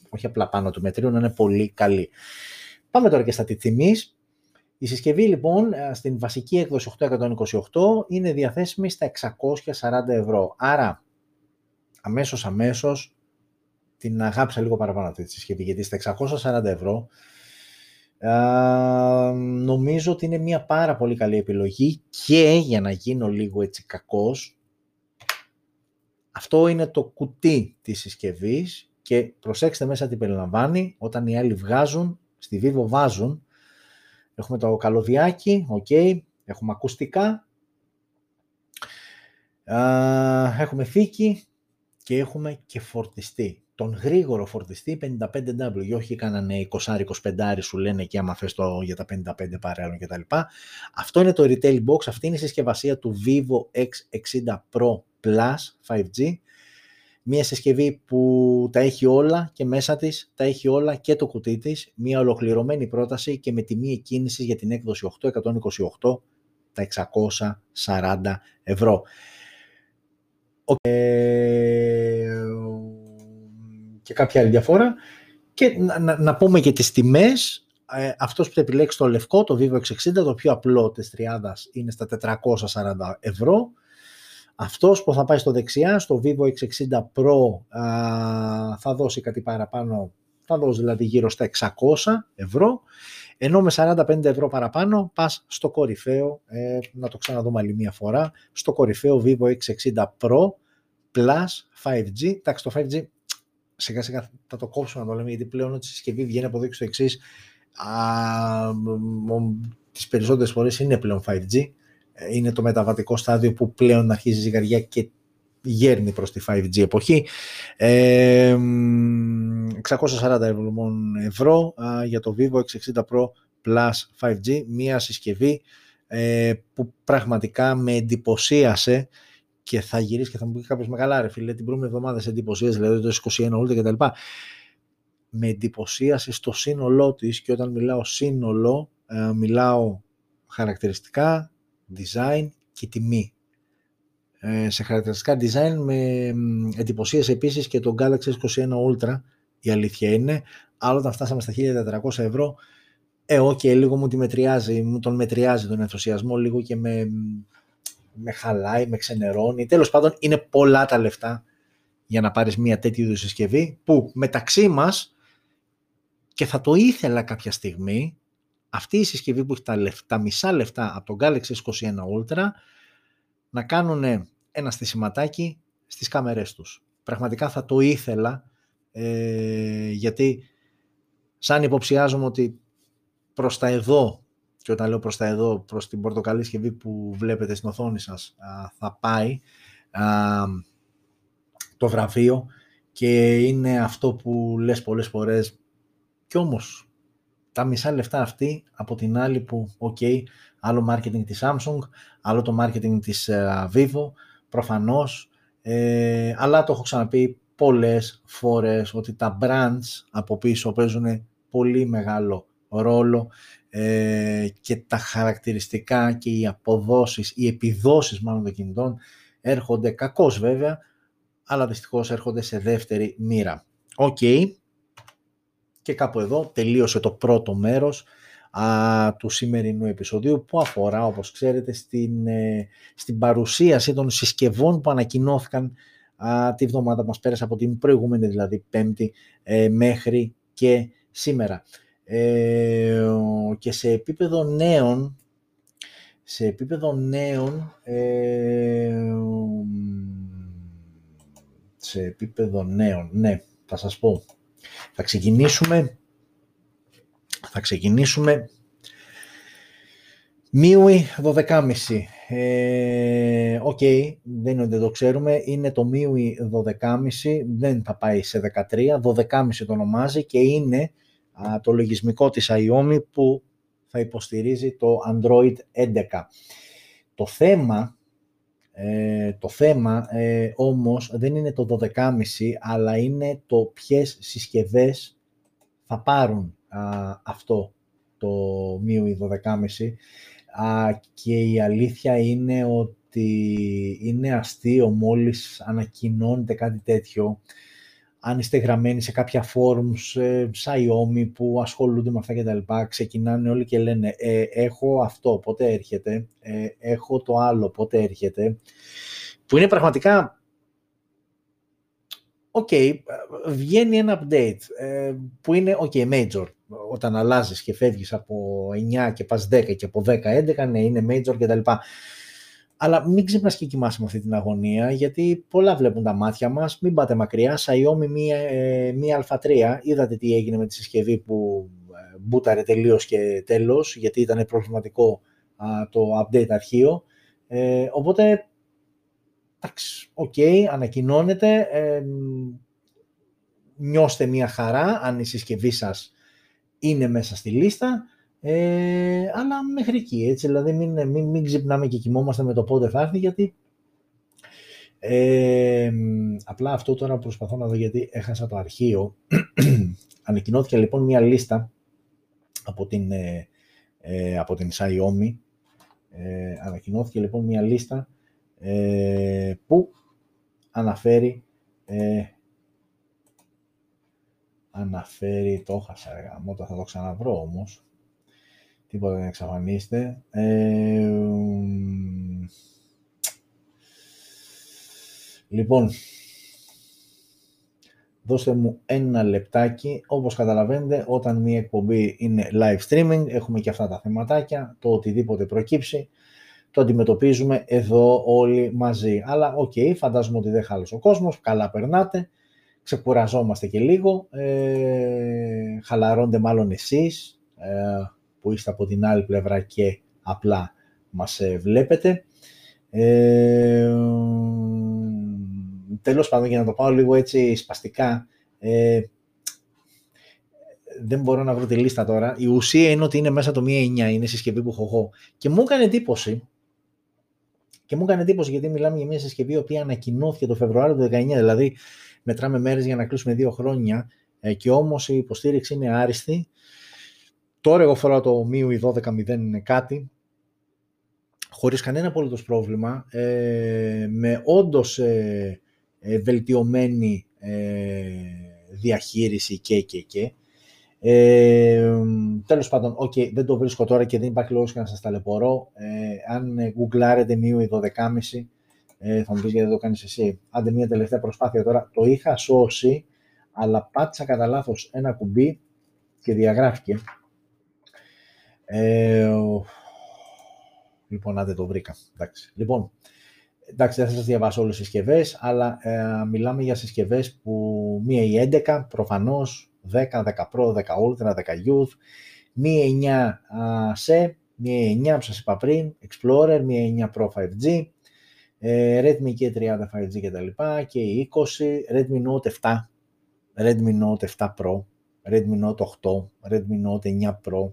όχι απλά πάνω του μετρίου, να είναι πολύ καλή. Πάμε τώρα και στα τιμής. Η συσκευή λοιπόν ε, στην βασική έκδοση 828 είναι διαθέσιμη στα 640 ευρώ. Άρα αμέσως αμέσως την αγάπησα λίγο παραπάνω αυτή τη συσκευή γιατί στα 640 ευρώ ε, νομίζω ότι είναι μια πάρα πολύ καλή επιλογή και για να γίνω λίγο έτσι κακός αυτό είναι το κουτί της συσκευής και προσέξτε μέσα τι περιλαμβάνει όταν οι άλλοι βγάζουν, στη Vivo βάζουν Έχουμε το καλωδιάκι, ok, έχουμε ακουστικά, έχουμε θήκη και έχουμε και φορτιστή. Τον γρήγορο φορτιστή 55W, όχι κανένα 20-25 σου λένε και άμα θες το για τα 55 παρέων κτλ. Αυτό είναι το retail box, αυτή είναι η συσκευασία του Vivo X60 Pro Plus 5G Μία συσκευή που τα έχει όλα και μέσα της τα έχει όλα και το κουτί της. Μία ολοκληρωμένη πρόταση και με τιμή εκκίνησης για την έκδοση 828 τα 640 ευρώ. Ε, και κάποια άλλη διαφορά. Και να, να, πούμε και τις τιμές. Ε, αυτός που θα επιλέξει το λευκό, το Vivo X60, το πιο απλό της τριάδας είναι στα 440 ευρώ. Αυτός που θα πάει στο δεξιά, στο Vivo X60 Pro, θα δώσει κάτι παραπάνω, θα δώσει δηλαδή γύρω στα 600 ευρώ, ενώ με 45 ευρώ παραπάνω πας στο κορυφαίο, ε, να το ξαναδούμε άλλη μία φορά, στο κορυφαίο Vivo X60 Pro Plus 5G. Εντάξει, το 5G σιγά σιγά θα το κόψουμε να το λέμε, γιατί πλέον ότι η συσκευή βγαίνει από εδώ και στο εξής. τις περισσότερες φορές είναι πλέον 5G είναι το μεταβατικό στάδιο που πλέον αρχίζει η ζυγαριά και γέρνει προς τη 5G εποχή. Ε, 640 ευρώ για το Vivo X60 Pro Plus 5G, μία συσκευή ε, που πραγματικά με εντυπωσίασε και θα γυρίσεις και θα μου πεις κάποιος με καλά ρε φίλε, την προηγούμενη εβδομάδα σε εντυπωσίασες, δηλαδή το 21 Ultra κτλ. Με εντυπωσίασε στο σύνολό της και όταν μιλάω σύνολο, ε, μιλάω χαρακτηριστικά, design και τιμή. Ε, σε χαρακτηριστικά design με εντυπωσίες επίσης και το Galaxy S21 Ultra η αλήθεια είναι, άλλο όταν φτάσαμε στα 1400 ευρώ ε, ok, λίγο μου τη μετριάζει, μου τον μετριάζει τον ενθουσιασμό λίγο και με, με χαλάει, με ξενερώνει. Τέλος πάντων, είναι πολλά τα λεφτά για να πάρεις μια τέτοιου είδους συσκευή που μεταξύ μας και θα το ήθελα κάποια στιγμή αυτή η συσκευή που έχει τα, λεφτά, μισά λεφτά από τον Galaxy S21 Ultra να κάνουν ένα στισιματάκι στις κάμερές τους. Πραγματικά θα το ήθελα ε, γιατί σαν υποψιάζομαι ότι προς τα εδώ και όταν λέω προς τα εδώ, προς την πορτοκαλί συσκευή που βλέπετε στην οθόνη σας θα πάει το βραβείο και είναι αυτό που λες πολλές φορές. Κι όμως τα μισά λεφτά αυτή από την άλλη που, ok, άλλο marketing της Samsung, άλλο το marketing της uh, Vivo, προφανώς, ε, αλλά το έχω ξαναπεί πολλές φορές ότι τα brands από πίσω παίζουν πολύ μεγάλο ρόλο ε, και τα χαρακτηριστικά και οι αποδόσεις, οι επιδόσεις μάλλον των κινητών έρχονται κακώς βέβαια, αλλά δυστυχώς έρχονται σε δεύτερη μοίρα. Οκ, και κάπου εδώ τελείωσε το πρώτο μέρος α, του σημερινού επεισοδίου που αφορά, όπως ξέρετε, στην, ε, στην παρουσίαση των συσκευών που ανακοινώθηκαν α, τη βδομάδα μας πέρασε από την προηγούμενη δηλαδή πέμπτη ε, μέχρι και σήμερα. Ε, και σε επίπεδο νέων, σε επίπεδο νέων, ε, σε επίπεδο νέων, ναι, θα σας πω. Θα ξεκινήσουμε, θα ξεκινήσουμε MIUI 12,5. Ε, OK, okay, δεν είναι ότι δεν το ξέρουμε, είναι το MIUI 12,5, δεν θα πάει σε 13, 12,5 το ονομάζει και είναι α, το λογισμικό της Xiaomi που θα υποστηρίζει το Android 11. Το θέμα ε, το θέμα ε, όμως δεν είναι το 12,5 αλλά είναι το ποιες συσκευές θα πάρουν αυτό το MIUI 12,5 και η αλήθεια είναι ότι είναι αστείο μόλις ανακοινώνεται κάτι τέτοιο αν είστε γραμμένοι σε κάποια forums, ε, Xiaomi που ασχολούνται με αυτά και τα λοιπά, ξεκινάνε όλοι και λένε ε, έχω αυτό, πότε έρχεται, ε, έχω το άλλο, πότε έρχεται, που είναι πραγματικά OK, okay, βγαίνει ένα update ε, που είναι ok, major. Όταν αλλάζεις και φεύγεις από 9 και πας 10 και από 10 11, ναι, είναι major κτλ. Αλλά μην ξυπνά και κοιμάσαι με αυτή την αγωνία, γιατί πολλά βλέπουν τα μάτια μας. Μην πάτε μακριά. Xiaomi Mi A, ε, Mi A3. Είδατε τι έγινε με τη συσκευή που ε, μπούταρε τελείως και τέλος, γιατί ήταν προβληματικό το update αρχείο. Ε, οπότε, εντάξει, OK, okay, ανακοινώνεται. Ε, νιώστε μία χαρά αν η συσκευή σας είναι μέσα στη λίστα. Ε, αλλά μέχρι εκεί, έτσι, δηλαδή μην, μην, μην ξυπνάμε και κοιμόμαστε με το πότε θα έρθει, γιατί ε, απλά αυτό τώρα προσπαθώ να δω γιατί έχασα το αρχείο. Ανακοινώθηκε λοιπόν μια λίστα από την, ε, ε από την Xiaomi. Ε, ανακοινώθηκε λοιπόν μια λίστα ε, που αναφέρει ε, αναφέρει, το έχασα θα το ξαναβρω όμως τίποτα δεν εξαφανίστε ε, λοιπόν δώστε μου ένα λεπτάκι. Όπως καταλαβαίνετε, όταν μια εκπομπή είναι live streaming, έχουμε και αυτά τα θεματάκια, το οτιδήποτε προκύψει, το αντιμετωπίζουμε εδώ όλοι μαζί. Αλλά OK, okay, φαντάζομαι ότι δεν χάλασε ο κόσμος, καλά περνάτε, ξεκουραζόμαστε και λίγο, ε, χαλαρώνετε μάλλον εσείς ε, που είστε από την άλλη πλευρά και απλά μας ε, βλέπετε. Ε, τέλος πάντων, για να το πάω λίγο έτσι σπαστικά, ε, δεν μπορώ να βρω τη λίστα τώρα. Η ουσία είναι ότι είναι μέσα το 1.9, είναι η συσκευή που έχω εγώ. Και μου έκανε εντύπωση, και μου έκανε εντύπωση γιατί μιλάμε για μια συσκευή η οποία ανακοινώθηκε το Φεβρουάριο του 2019, δηλαδή μετράμε μέρες για να κλείσουμε δύο χρόνια ε, και όμως η υποστήριξη είναι άριστη. Τώρα εγώ φοράω το MIUI 12.0 κάτι, χωρίς κανένα απολύτως πρόβλημα, ε, με όντως ε, ε, βελτιωμένη ε, διαχείριση και και και. Ε, τέλος πάντων, okay, δεν το βρίσκω τώρα και δεν υπάρχει λόγος να σας ταλαιπωρώ. Ε, αν γκουγκλάρετε μείω 12,5 ε, θα μου πεις γιατί δεν το κάνεις εσύ. Άντε μια τελευταία προσπάθεια τώρα. Το είχα σώσει, αλλά πάτησα κατά λάθος ένα κουμπί και διαγράφηκε. Ε, λοιπόν, άντε το βρήκα. Εντάξει. Λοιπόν, εντάξει, δεν θα σας διαβάσω όλες τις συσκευές, αλλά ε, μιλάμε για συσκευές που μία η 11, προφανώς 10, 10 Pro, 10 Ultra, 10 Youth, μία 9 σε, μία 9 που σας είπα πριν, Explorer, μία 9 Pro 5G, ε, Redmi K30 5G και τα λοιπά, και η 20, Redmi Note 7, Redmi Note 7 Pro, Redmi Note 8, Redmi Note 9 Pro,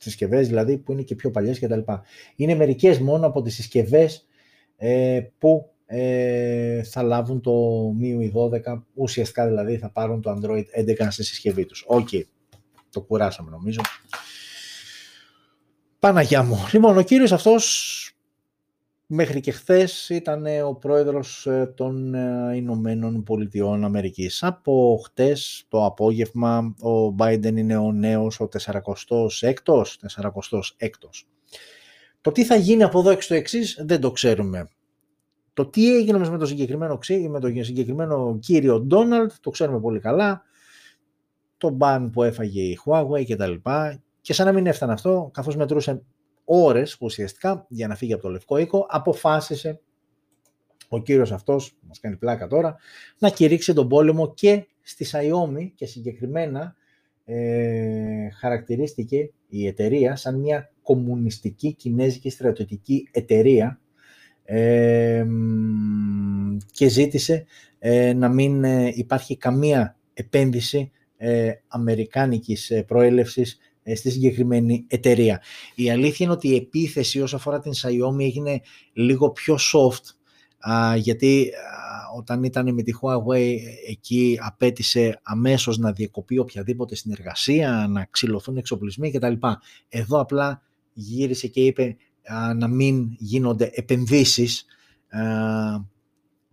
συσκευές δηλαδή που είναι και πιο παλιές και τα λοιπά. Είναι μερικές μόνο από τις συσκευές ε, που ε, θα λάβουν το MIUI 12, ουσιαστικά δηλαδή θα πάρουν το Android 11 στη συσκευή τους. OK, okay. το κουράσαμε νομίζω. Παναγιά μου. Λοιπόν, ο κύριος αυτός μέχρι και χθες ήταν ο πρόεδρος ε, των ε, Ηνωμένων Πολιτειών Αμερικής. Από χτες το απόγευμα ο Biden είναι ο νέος, ο 46ος, 46ος. Το τι θα γίνει από εδώ εξ το εξής δεν το ξέρουμε. Το τι έγινε με τον συγκεκριμένο, με τον συγκεκριμένο κύριο Ντόναλτ το ξέρουμε πολύ καλά. Το μπαν που έφαγε η Huawei και τα λοιπά. Και σαν να μην έφτανε αυτό, καθώς μετρούσε ώρες ουσιαστικά για να φύγει από το Λευκό Οίκο, αποφάσισε ο κύριος αυτός, που μας κάνει πλάκα τώρα, να κηρύξει τον πόλεμο και στη Σαϊόμι και συγκεκριμένα ε, χαρακτηρίστηκε η εταιρεία σαν μια κομμουνιστική κινέζικη στρατιωτική εταιρεία και ζήτησε ε, να μην ε, υπάρχει καμία επένδυση ε, αμερικάνικης προέλευσης στη συγκεκριμένη εταιρεία. Η αλήθεια είναι ότι η επίθεση όσο αφορά την Xiaomi έγινε λίγο πιο soft γιατί όταν ήταν με τη Huawei εκεί απέτησε αμέσως να διεκοπεί οποιαδήποτε συνεργασία, να ξυλωθούν εξοπλισμοί κτλ. Εδώ απλά γύρισε και είπε να μην γίνονται επενδύσεις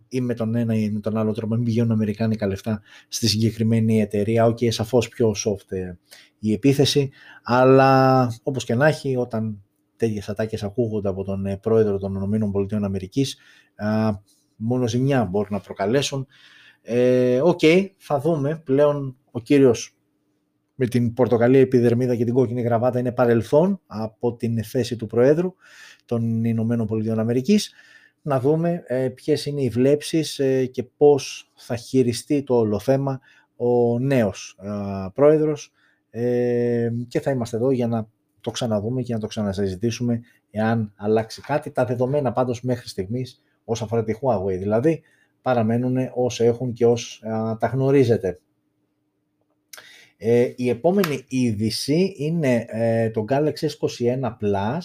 ή με τον ένα ή με τον άλλο τρόπο, μην πηγαίνουν αμερικάνικα λεφτά στη συγκεκριμένη εταιρεία. OK, okay, σαφώς πιο soft ε, η επίθεση, αλλά όπως και να έχει, όταν τέτοιες ατάκες ακούγονται από τον ε, πρόεδρο των ΗΠΑ Αμερικής, μόνο ζημιά μπορούν να προκαλέσουν. Ε, OK, okay, θα δούμε. Πλέον ο κύριος με την πορτοκαλί επιδερμίδα και την κόκκινη γραβάτα είναι παρελθόν από την θέση του Προέδρου των Ηνωμένων Πολιτειών Αμερικής. Να δούμε ε, ποιες είναι οι βλέψεις ε, και πώς θα χειριστεί το όλο θέμα ο νέος ε, Πρόεδρος ε, και θα είμαστε εδώ για να το ξαναδούμε και να το ξανασυζητήσουμε εάν αλλάξει κάτι. Τα δεδομένα πάντως μέχρι στιγμής όσον αφορά τη Huawei δηλαδή παραμένουν όσο έχουν και όσοι τα γνωρίζετε. Ε, η επόμενη είδηση είναι ε, το Galaxy S21 Plus,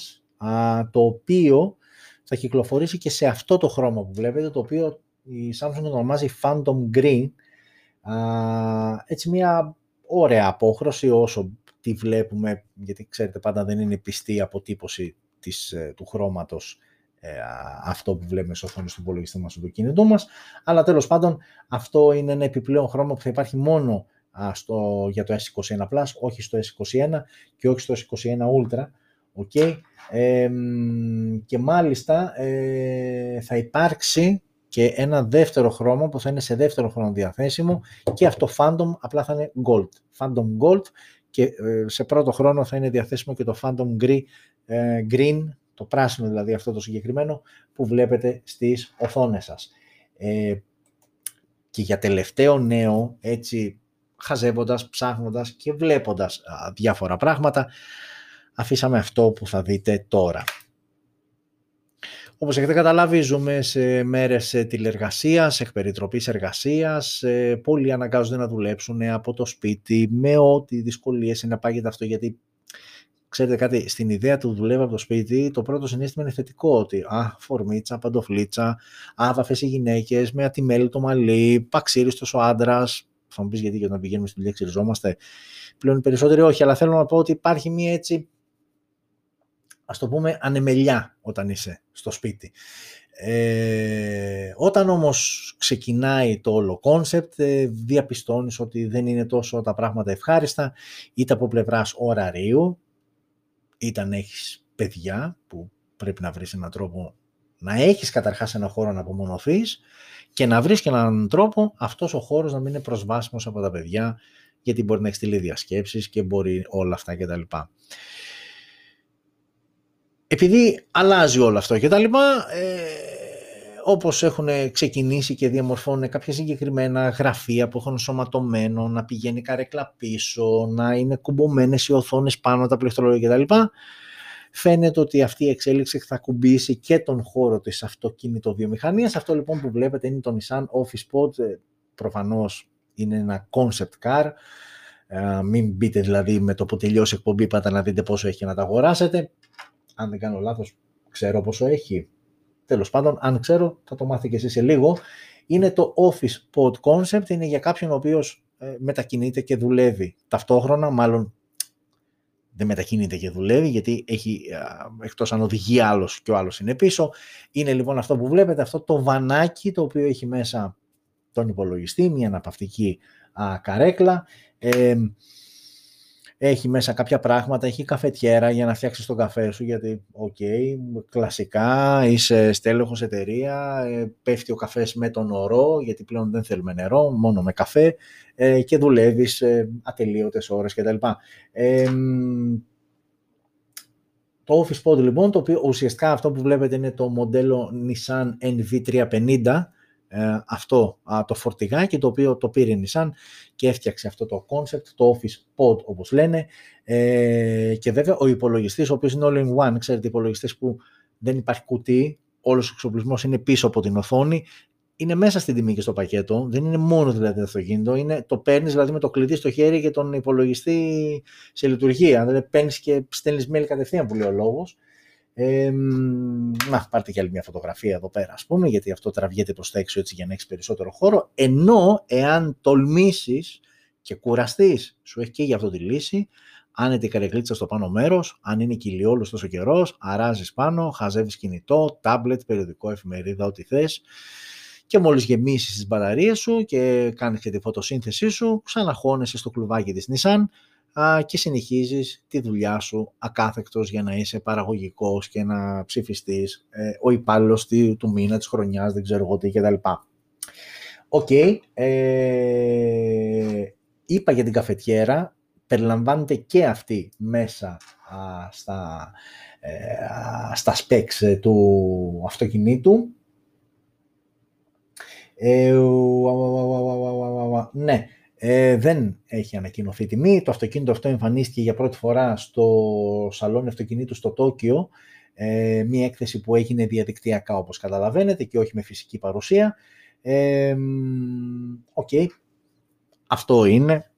το οποίο θα κυκλοφορήσει και σε αυτό το χρώμα που βλέπετε, το οποίο η Samsung το ονομάζει Phantom Green. έτσι μια ωραία απόχρωση όσο τη βλέπουμε, γιατί ξέρετε πάντα δεν είναι πιστή αποτύπωση της, ε, του χρώματος ε, αυτό που βλέπουμε στο οθόνη του υπολογιστή μας, στο κινητό μας, αλλά τέλος πάντων αυτό είναι ένα επιπλέον χρώμα που θα υπάρχει μόνο στο, για το S21 Plus, όχι στο S21 και όχι στο S21 Ultra, okay. και μάλιστα ε, θα υπάρξει και ένα δεύτερο χρώμα που θα είναι σε δεύτερο χρόνο διαθέσιμο και αυτό Phantom απλά θα είναι Gold. Phantom Gold και ε, σε πρώτο χρόνο θα είναι διαθέσιμο και το Phantom Green, ε, Green το πράσινο δηλαδή αυτό το συγκεκριμένο που βλέπετε στις οθόνες σας. Ε, και για τελευταίο νέο, έτσι χαζεύοντας, ψάχνοντας και βλέποντας διάφορα πράγματα, αφήσαμε αυτό που θα δείτε τώρα. Όπως έχετε καταλάβει, ζούμε σε μέρες τηλεργασίας, εκπεριτροπής εργασίας. Πολλοί αναγκάζονται να δουλέψουν από το σπίτι με ό,τι δυσκολίες είναι πάγεται αυτό, γιατί ξέρετε κάτι, στην ιδέα του δουλεύω από το σπίτι, το πρώτο συνέστημα είναι θετικό, ότι α, φορμίτσα, παντοφλίτσα, άβαφες οι γυναίκες, με ατιμέλι το μαλλί, παξίριστος ο άντρας. Θα μου πεις γιατί και όταν πηγαίνουμε στη δουλειά ξυριζόμαστε. Πλέον περισσότεροι όχι, αλλά θέλω να πω ότι υπάρχει μια έτσι ας το πούμε, ανεμελιά όταν είσαι στο σπίτι. Ε, όταν όμως ξεκινάει το όλο concept, ε, διαπιστώνεις ότι δεν είναι τόσο τα πράγματα ευχάριστα, είτε από πλευράς ωραρίου, είτε αν έχεις παιδιά, που πρέπει να βρεις έναν τρόπο να έχεις καταρχάς ένα χώρο να απομονωθείς και να βρεις και έναν τρόπο αυτός ο χώρος να μην είναι προσβάσιμος από τα παιδιά, γιατί μπορεί να έχεις στείλει διασκέψεις και μπορεί όλα αυτά κτλ επειδή αλλάζει όλο αυτό και τα λοιπά, ε, όπως έχουν ξεκινήσει και διαμορφώνουν κάποια συγκεκριμένα γραφεία που έχουν σωματωμένο, να πηγαίνει καρέκλα πίσω, να είναι κουμπωμένες οι οθόνες πάνω τα πληκτρολόγια κτλ. Φαίνεται ότι αυτή η εξέλιξη θα κουμπίσει και τον χώρο της αυτοκίνητο-βιομηχανίας. Αυτό λοιπόν που βλέπετε είναι το Nissan Office Pod, ε, προφανώς είναι ένα concept car, ε, μην μπείτε δηλαδή με το που τελειώσει η εκπομπή πάτε να δείτε πόσο έχει να τα αγοράσετε αν δεν κάνω λάθος, ξέρω πόσο έχει. Τέλος πάντων, αν ξέρω, θα το μάθει και εσύ σε λίγο. Είναι το Office Pod Concept, είναι για κάποιον ο οποίος ε, μετακινείται και δουλεύει ταυτόχρονα, μάλλον δεν μετακινείται και δουλεύει, γιατί έχει, εκτός αν οδηγεί άλλος και ο άλλος είναι πίσω. Είναι λοιπόν αυτό που βλέπετε, αυτό το βανάκι το οποίο έχει μέσα τον υπολογιστή, μια αναπαυτική καρέκλα. Ε, έχει μέσα κάποια πράγματα, έχει καφετιέρα για να φτιάξεις τον καφέ σου, γιατί, οκ, κλασικά, είσαι στέλεχος εταιρείας, ε, πέφτει ο καφές με τον ορό, γιατί πλέον δεν θέλουμε νερό, μόνο με καφέ, ε, και δουλεύεις ε, ατελείωτες ώρες κτλ. Ε, το Office Pod λοιπόν, το οποίο ουσιαστικά αυτό που βλέπετε είναι το μοντέλο Nissan NV350, ε, αυτό το φορτηγάκι το οποίο το πήρε η Nissan και έφτιαξε αυτό το concept, το Office Pod όπως λένε ε, και βέβαια ο υπολογιστής ο οποίος είναι all in one, ξέρετε υπολογιστές που δεν υπάρχει κουτί, όλος ο εξοπλισμός είναι πίσω από την οθόνη είναι μέσα στην τιμή και στο πακέτο, δεν είναι μόνο δηλαδή το αυτοκίνητο, είναι, το παίρνεις δηλαδή με το κλειδί στο χέρι και τον υπολογιστή σε λειτουργία. Δηλαδή παίρνεις και στέλνεις mail κατευθείαν που λέει ο λόγος. Ε, να, πάρτε και άλλη μια φωτογραφία εδώ πέρα, ας πούμε, γιατί αυτό τραβιέται προς τα έξω έτσι για να έχεις περισσότερο χώρο. Ενώ, εάν τολμήσεις και κουραστείς, σου έχει και για αυτό τη λύση, άνετη καρεκλίτσα στο πάνω μέρος, αν είναι κοιλιόλος τόσο καιρός, αράζεις πάνω, χαζεύεις κινητό, τάμπλετ, περιοδικό, εφημερίδα, ό,τι θες και μόλις γεμίσεις τις μπαταρίες σου και κάνεις και τη φωτοσύνθεσή σου, ξαναχώνεσαι στο κλουβάκι της Nissan και συνεχίζεις τη δουλειά σου ακάθεκτος για να είσαι παραγωγικός και να ψηφιστείς ε, ο υπάλληλος του μήνα, της χρονιάς, δεν ξέρω εγώ τι κτλ. OK, okay, ε, είπα για την καφετιέρα, περιλαμβάνεται και αυτή μέσα στα, ε, στα specs του αυτοκινήτου. ναι, ε, δεν έχει ανακοινωθεί τιμή. Το αυτοκίνητο αυτό εμφανίστηκε για πρώτη φορά στο σαλόνι αυτοκινήτου στο Τόκιο, ε, μια έκθεση που έγινε διαδικτυακά όπως καταλαβαίνετε και όχι με φυσική παρουσία. Ε, OK, okay. αυτό είναι.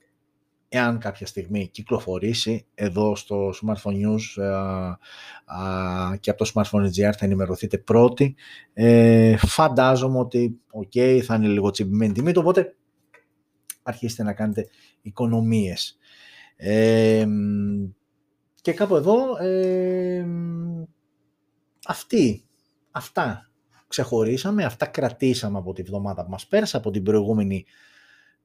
εάν κάποια στιγμή κυκλοφορήσει εδώ στο Smartphone News ε, και από το Smartphone GR θα ενημερωθείτε πρώτοι. Ε, φαντάζομαι ότι okay, θα είναι λίγο τσιμπημένη τιμή, οπότε αρχίστε να κάνετε οικονομίες. Ε, και κάπου εδώ ε, αυτή, αυτά ξεχωρίσαμε, αυτά κρατήσαμε από τη βδομάδα που μας πέρασε, από την προηγούμενη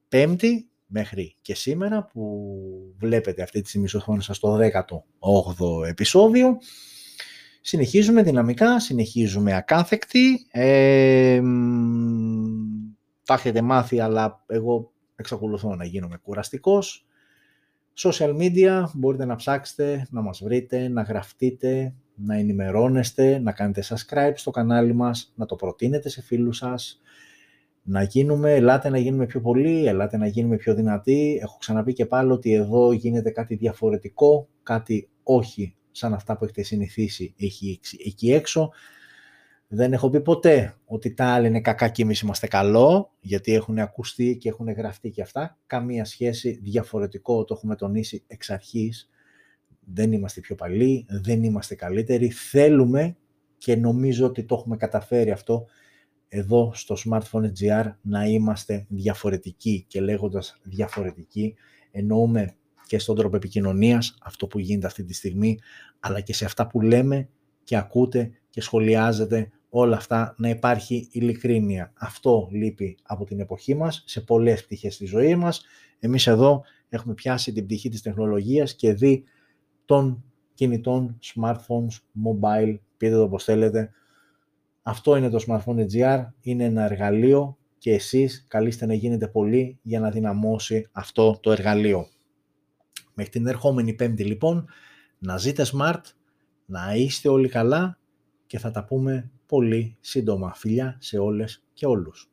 Πέμπτη μέχρι και σήμερα που βλέπετε αυτή τη στιγμή στο σας το 18ο επεισόδιο. Συνεχίζουμε δυναμικά, συνεχίζουμε ακάθεκτοι. Ε, τα έχετε μάθει, αλλά εγώ εξακολουθώ να γίνομαι κουραστικός. Social media, μπορείτε να ψάξετε, να μας βρείτε, να γραφτείτε, να ενημερώνεστε, να κάνετε subscribe στο κανάλι μας, να το προτείνετε σε φίλους σας, να γίνουμε, ελάτε να γίνουμε πιο πολλοί, ελάτε να γίνουμε πιο δυνατοί. Έχω ξαναπεί και πάλι ότι εδώ γίνεται κάτι διαφορετικό, κάτι όχι σαν αυτά που έχετε συνηθίσει εκεί έξω. Δεν έχω πει ποτέ ότι τα άλλα είναι κακά και εμείς είμαστε καλό, γιατί έχουν ακουστεί και έχουν γραφτεί και αυτά. Καμία σχέση, διαφορετικό, το έχουμε τονίσει εξ αρχής. Δεν είμαστε πιο παλιοί, δεν είμαστε καλύτεροι. Θέλουμε και νομίζω ότι το έχουμε καταφέρει αυτό εδώ στο Smartphone GR να είμαστε διαφορετικοί και λέγοντας διαφορετικοί εννοούμε και στον τρόπο επικοινωνίας, αυτό που γίνεται αυτή τη στιγμή, αλλά και σε αυτά που λέμε και ακούτε και σχολιάζετε όλα αυτά να υπάρχει ειλικρίνεια. Αυτό λείπει από την εποχή μας, σε πολλές πτυχές της ζωής μας. Εμείς εδώ έχουμε πιάσει την πτυχή της τεχνολογίας και δει των κινητών, smartphones, mobile, πείτε το όπως θέλετε, αυτό είναι το Smartphone GR, είναι ένα εργαλείο και εσείς καλείστε να γίνετε πολύ για να δυναμώσει αυτό το εργαλείο. Μέχρι την ερχόμενη πέμπτη λοιπόν, να ζείτε smart, να είστε όλοι καλά και θα τα πούμε πολύ σύντομα. Φιλιά σε όλες και όλους.